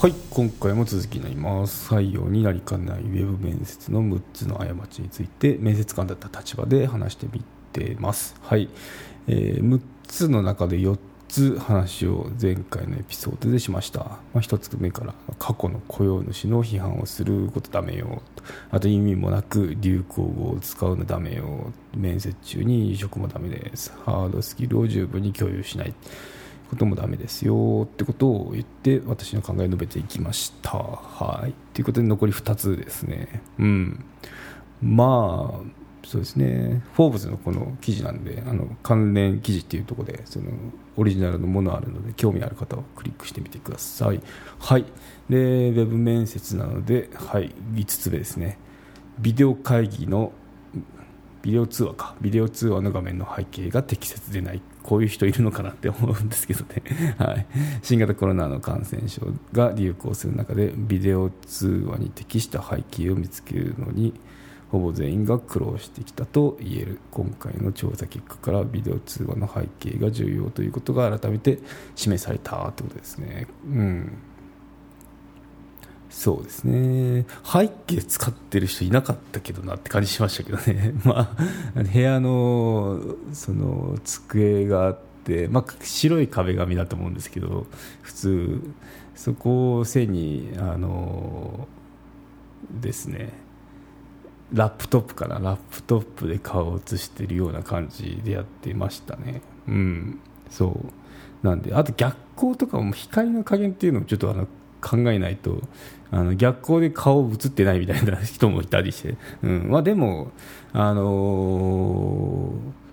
はい今回も続きになります。採用になりかねないウェブ面接の6つの過ちについて面接官だった立場で話してみてます。はい、えー、6つの中で4つ話を前回のエピソードでしました、まあ、1つ目から過去の雇用主の批判をすることダメよ。あと意味もなく流行語を使うのダメよ。面接中に飲食もダメです。ハードスキルを十分に共有しない。こともダメですよってことを言って私の考えを述べていきました。はい。ということで残り2つですね。うん。まあそうですね、フォーブズのこの記事なんで、あの関連記事っていうところで、そのオリジナルのものあるので、興味ある方はクリックしてみてください。はい、でウェブ面接なので、はい、5つ目ですね、ビデオ会議のビデオ通話か、ビデオ通話の画面の背景が適切でない、こういう人いるのかなって思うんですけどね、はい、新型コロナの感染症が流行する中で、ビデオ通話に適した背景を見つけるのに、ほぼ全員が苦労してきたと言える。今回の調査結果からビデオ通話の背景が重要ということが改めて示されたということですね。うん。そうですね。背景使ってる人いなかったけどなって感じしましたけどね、まあ、部屋のその机があって、まあ、白い壁紙だと思うんですけど普通そこを背にあのですね。ラップトップかな。ラップトップで顔を映してるような感じでやってましたね。うん。そう。なんであと逆光とかも光の加減っていうのをちょっとあの考えないとあの逆光で顔映ってないみたいな人もいたりして、うん。まあ、でも、あのー、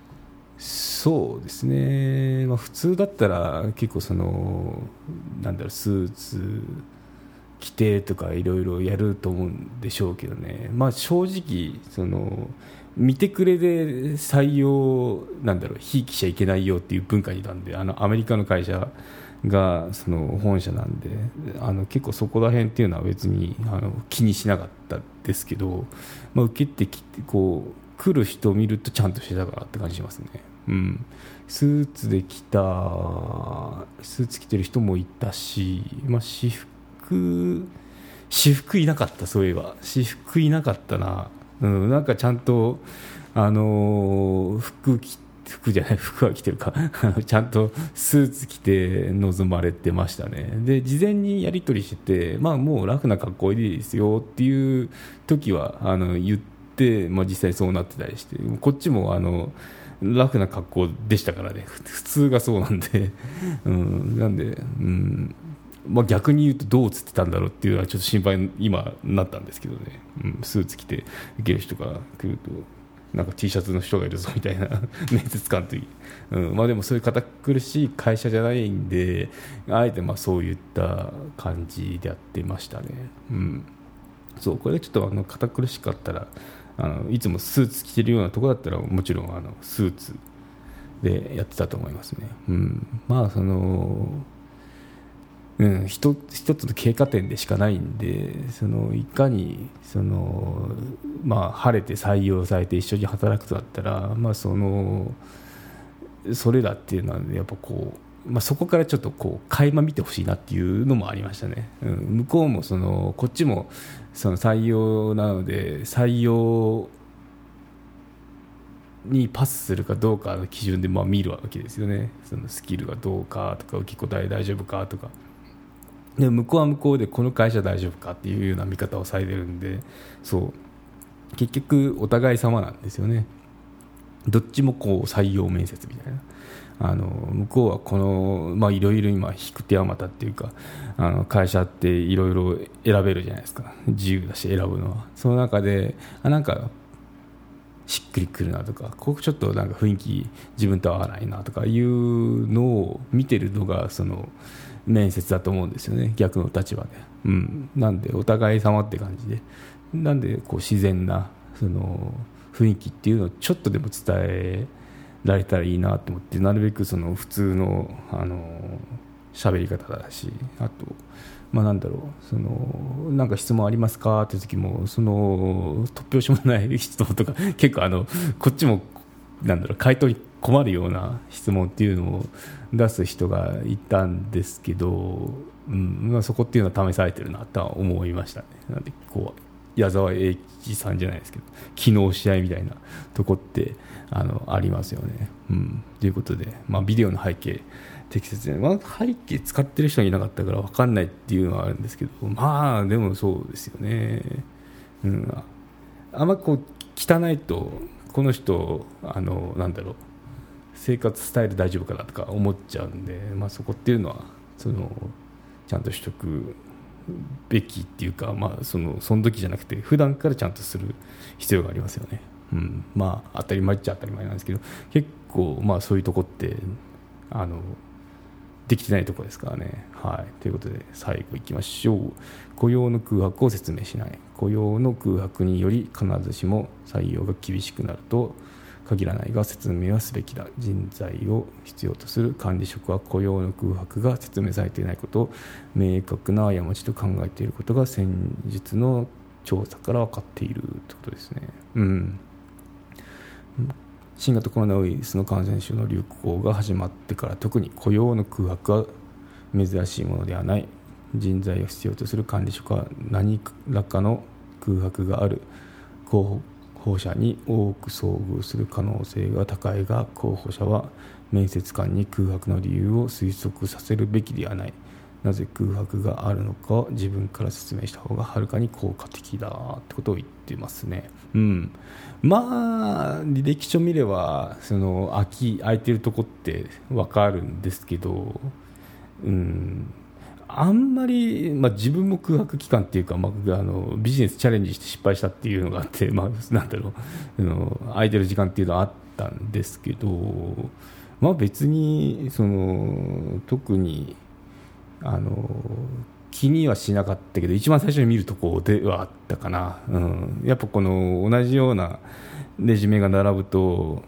そうですね、まあ、普通だったら結構そのなんだろうスーツ規定とかいろいろやると思うんでしょうけどね、まあ、正直その見てくれで採用なんだろうひいきしちゃいけないよっていう文化にいたんであのアメリカの会社がその本社なんであの結構そこら辺っていうのは別にあの気にしなかったですけど、まあ、受けてきてこう来る人を見るとちゃんとしてたからって感じしますね。うん、スーツで来たスーツ着てる人もいたし、まあ、私服私服いなかったそういえば。私服いなかったな、うん、なんかちゃんとあのー、服着て服じゃない 服は着てるか。ちゃんとスーツ着て臨まれてましたね。で事前にやり取りしてて、まあ、もうラフな格好でいいですよっていう時はあの言って、まあ、実際そうなってたりしてこっちもあのラフな格好でしたからね。普通がそうなんで、うん、なんで、うん、まあ、逆に言うとどう映ってたんだろうっていうのはちょっと心配に今なったんですけどね、うん、スーツ着て受ける人が来ると。なんか T シャツの人がいるぞみたいな 面接官という、うん。まあ、でもそういう堅苦しい会社じゃないんであえてまあそういった感じでやってましたね、うん、そうこれちょっとあの堅苦しかったらあのいつもスーツ着てるようなとこだったらもちろんあのスーツでやってたと思いますね、うん、まあそのうん、一一つの経過点でしかないんでそのいかにその、まあ、晴れて採用されて一緒に働くとだったら、まあ、そのそれらっていうのはやっぱこう、まあ、そこからちょっとこう垣間見てほしいなっていうのもありましたね、うん、向こうもそのこっちもその採用なので採用にパスするかどうかの基準でまあ見るわけですよねそのスキルがどうかとか受け答え大丈夫かとか。で向こうは向こうでこの会社大丈夫かっていうような見方をされてるんでそう。結局お互い様なんですよね。どっちもこう採用面接みたいな。あの向こうはこのまあいろいろ今引く手あまたっていうかあの会社っていろいろ選べるじゃないですか。自由だし選ぶのは。その中であなんかしっくりくるなとかここちょっとなんか雰囲気自分と合わないなとかいうのを見てるのがその面接だと思うんですよね。逆の立場で、うん、なんでお互い様って感じで。なんでこう自然なその雰囲気っていうのをちょっとでも伝えられたらいいなと思ってなるべくその普通のあの喋り方だしあとまあ、なんだろうそのなんか質問ありますかって時もその突拍子もない質問とか結構あのこっちもなんだろう回答に困るような質問っていうのを出す人がいたんですけどうんまあ、そこっていうのは試されてるなとは思いましたねなんでこう矢沢永吉さんじゃないですけど昨日試合みたいなとこってあのありますよね。うん、ということで、まあ、ビデオの背景適切に、まあ、背景使ってる人がいなかったから分かんないっていうのはあるんですけどまあでもそうですよね。うん、あんまこう汚いとこの人あのなんだろう生活スタイル大丈夫かなとか思っちゃうんで、まあ、そこっていうのはそのちゃんとしとくべきっていうか、まあ、そのその時じゃなくて普段からちゃんとする必要がありますよね。うん、まあ当たり前っちゃ当たり前なんですけど結構まあそういうとこってあのできてないとこですからね。はい、ということで最後いきましょう雇用の空白を説明しない雇用の空白により必ずしも採用が厳しくなると限らないが説明はすべきだ。人材を必要とする管理職は雇用の空白が説明されていないことを明確な過ちと考えていることが先日の調査から分かっているということですね。うん。新型コロナウイルスの感染症の流行が始まってから特に雇用の空白は珍しいものではない。人材を必要とする管理職は何らかの空白がある。候補候者に多く遭遇する可能性が高いが候補者は面接官に空白の理由を推測させるべきではない。なぜ空白があるのか自分から説明した方がはるかに効果的だってことを言ってますね。うん、まあ履歴書見ればその空き空いてるとこって分かるんですけど、うん、あんまり、まあ、自分も空白期間っていうか、まあ、あのビジネスチャレンジして失敗したっていうのがあって、まあ、なんだろうあの空いてる時間っていうのはあったんですけど、まあ、別にその特に。あの気にはしなかったけど一番最初に見るとこではあったかな、うん、やっぱこの同じようなレジュメが並ぶと、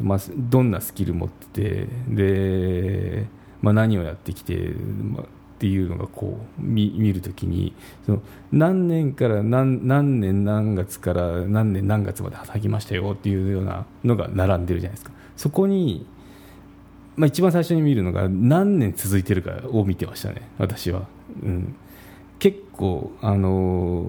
まあ、どんなスキル持っててで、まあ、何をやってきて、まあ、っていうのがこう見見るときにその何年から何何年何月から何年何月まで働きましたよっていうようなのが並んでるじゃないですか。そこにまあ、一番最初に見るのが何年続いてるかを見てましたね、私は。うん、結構、あのー、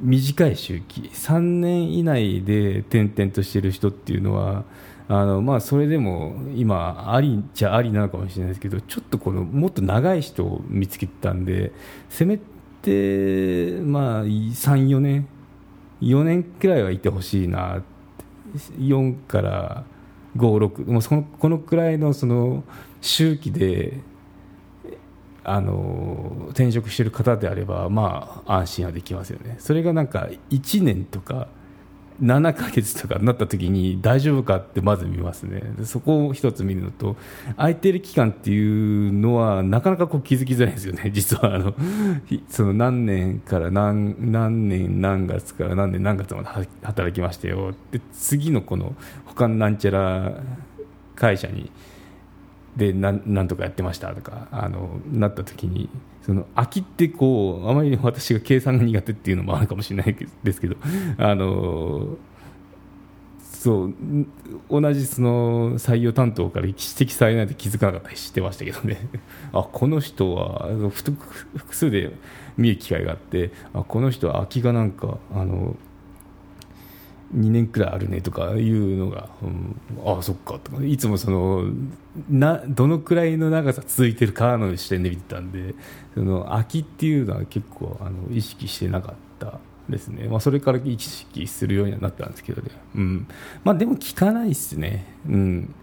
短い周期、3年以内で転々としてる人っていうのは、あのまあ、それでも今、ありじゃありなのかもしれないですけど、ちょっとこのもっと長い人を見つけたんで、せめて、まあ、3、4年、4年くらいはいてほしいな、4から。56もうそのこのくらいのその周期であの転職している方であればまあ安心はできますよねそれがなんか1年とか7ヶ月とかになった時に大丈夫かってまず見ますね。そこを一つ見るのと空いてる期間っていうのはなかなかこう気づきづらいんですよね。実はあのその何年から何何年何月から何年何月まで働きましたよ。で次のこの他のなんちゃら会社にでなんとかやってましたとかあのなった時にその空きってこうあまり私が計算が苦手っていうのもあるかもしれないですけどあのそう同じその採用担当から指摘されないと気づかなかったりしてましたけどね。あこの人は複数で見る機会があってあこの人は空きがなんかあの2年くらいあるねとかいうのが、うん、ああそっかとか。いつもそのなどのくらいの長さ続いてるかの視点で見てたんでその空きっていうのは結構あの意識してなかったですね、まあ、それから意識するようにはなったんですけどね、うん。まあ、でも聞かないですね、うん、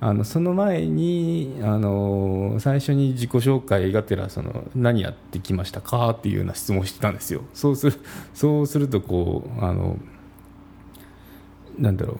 あのその前にあの最初に自己紹介がてらその何やってきましたかっていうような質問をしてたんですよ。そうするそうするとこうあのなんだろう。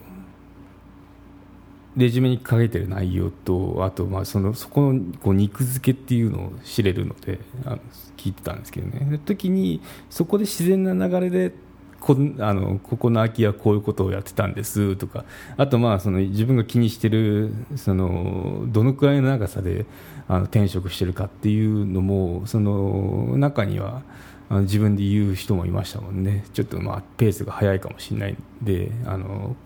レジュメに書いてる内容とあとまあそのそこのこう肉付けっていうのを知れるのであの聞いてたんですけどね。時にそこで自然な流れでこあのここの空き家はこういうことをやってたんですとか。あとまあその自分が気にしてるそのどのくらいの長さであの転職してるかっていうのもその中にはあの自分で言う人もいましたもんね。ちょっとまあペースが速いかもしれないんであの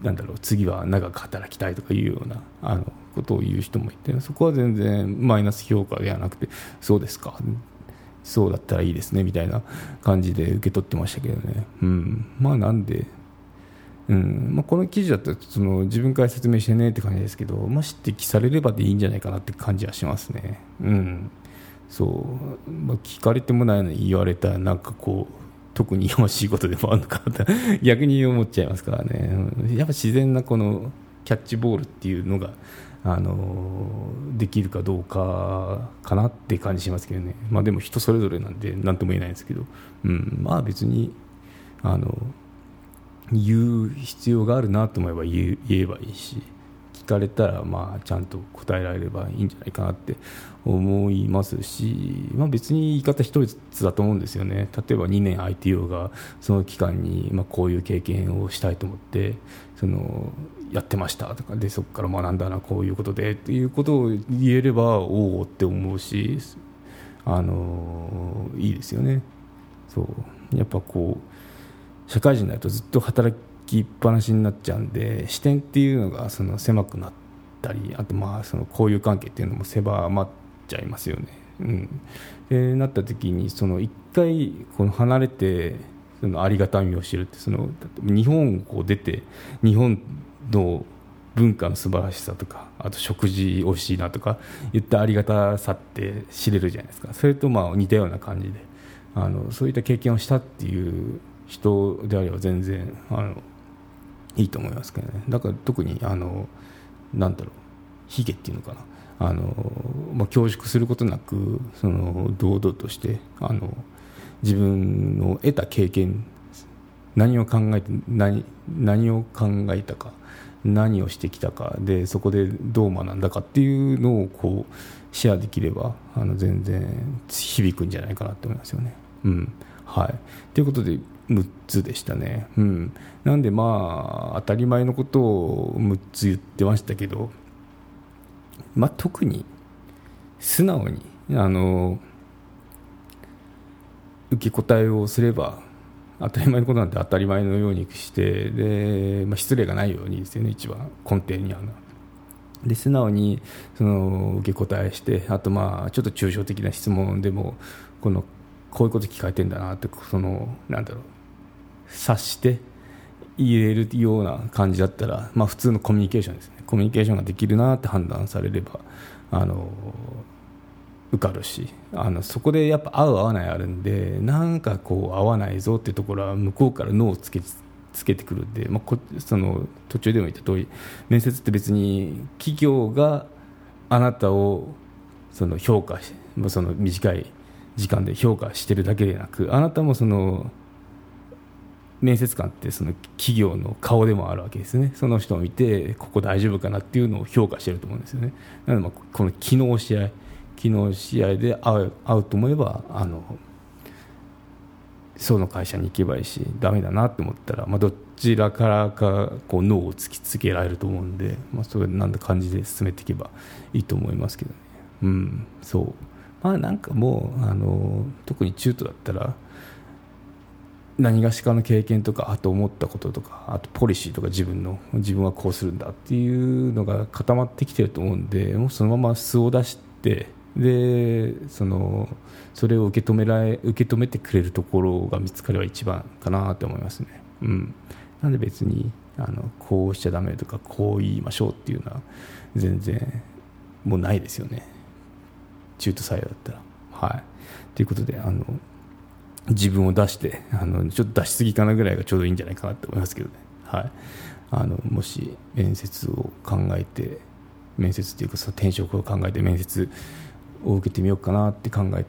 なんだろう次は長く働きたいとかいうようなあのことを言う人もいてそこは全然マイナス評価ではなくてそうですか。そうだったらいいですねみたいな感じで受け取ってましたけどね、うん、まあなんで、うん。まあ、この記事だったらその自分から説明してねって感じですけど、まあ、指摘されればでいいんじゃないかなって感じはしますね。うん。そう、まあ、聞かれてもないのに言われたなんかこう特によろしいことでもあるのかって 逆に思っちゃいますからね。やっぱ自然なこのキャッチボールっていうのがあのできるかどうかかなって感じしますけどね、まあ、でも人それぞれなんで何とも言えないんですけど、うん、まあ別にあの言う必要があるなと思えば言えばいいし。かれたらまあちゃんと答えられればいいんじゃないかなって思いますし、まあ、別に言い方一つだと思うんですよね。例えば2年 ITO がその期間にまあこういう経験をしたいと思ってそのやってました。とかでそこから学んだなこういうことでっていうことを言えればおおって思うしあのいいですよね。そう。やっぱこう社会人になるとずっと働きっぱなしになっちゃうんで視点っていうのがその狭くなったりあとまあその交友関係っていうのも狭まっちゃいますよね。うん、でなった時にその一回この離れてそのありがたみを知るってその日本をこう出て日本の文化の素晴らしさとかあと食事おいしいなとか言ったありがたさって知れるじゃないですかそれとまあ似たような感じであのそういった経験をしたっていう人であれば全然あのいいと思いますけどね。だから特にあのなんだろうヒゲっていうのかな。あの、まあ、恐縮することなくその堂々としてあの自分の得た経験何を考えて何何を考えたか何をしてきたかでそこでどう学んだかっていうのをこうシェアできればあの全然響くんじゃないかなと思いますよね。うん。はい、ということで6つでしたね、うん、なんでまあ当たり前のことを6つ言ってましたけど、まあ、特に素直にあの受け答えをすれば当たり前のことなんて当たり前のようにしてで、まあ、失礼がないようにですよね一番根底にあるのは。で素直にその受け答えしてあとまあちょっと抽象的な質問でもこのこういうこと聞かれてんだなってそのなんだろう察して言えるような感じだったら、まあ、普通のコミュニケーションですね。コミュニケーションができるなって判断されればあの受かるしあのそこでやっぱ合う合わないあるんでなんかこう合わないぞっていうところは向こうから脳をつけつけてくるんで、まあ、こその途中でも言った通り面接って別に企業があなたをその評価しその短い時間で評価してるだけでなくあなたもその面接官ってその企業の顔でもあるわけですね。その人を見てここ大丈夫かなっていうのを評価してると思うんですよね。なのでまあこの機能試合昨日試合で会う会うと思えばあのその会社に行けばいいしダメだなって思ったら、まあ、どちらからかこう脳を突きつけられると思うんで、まあ、それなんだ感じで進めていけばいいと思いますけどね。うんそう。まあなんかもうあの特に中途だったら何がしかの経験とかあと思ったこととかあとポリシーとか自分の自分はこうするんだっていうのが固まってきてると思うんでもうそのまま素を出してでそのそれを受け止められ受け止めてくれるところが見つかれば一番かなと思いますね。うん、なんで別にあのこうしちゃだめとかこう言いましょうっていうのは全然もうないですよね中途採用だったら。はい、ということであの自分を出してあのちょっと出しすぎかなぐらいがちょうどいいんじゃないかなと思いますけどね。はい、あのもし面接を考えて面接っていうかその転職を考えて面接を受けてみようかなって考え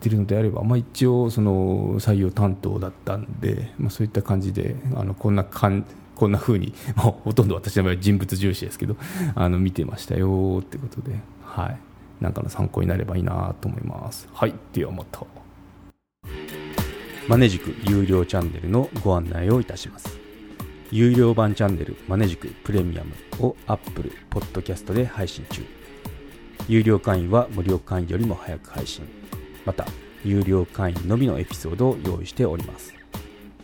てるのであれば、まあ、一応その採用担当だったんで、まあ、そういった感じであのこんなかんこんな風に、まあ、ほとんど私の場合は人物重視ですけどあの見てましたよってことで、はい、なんかの参考になればいいなと思います。はい、ではまた。マネジク有料チャンネルのご案内をいたします。有料版チャンネルマネジクプレミアムを Apple Podcast で配信中。有料会員は無料会員よりも早く配信また有料会員のみのエピソードを用意しております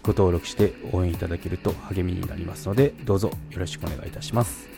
ご登録して応援いただけると励みになりますのでどうぞよろしくお願いいたします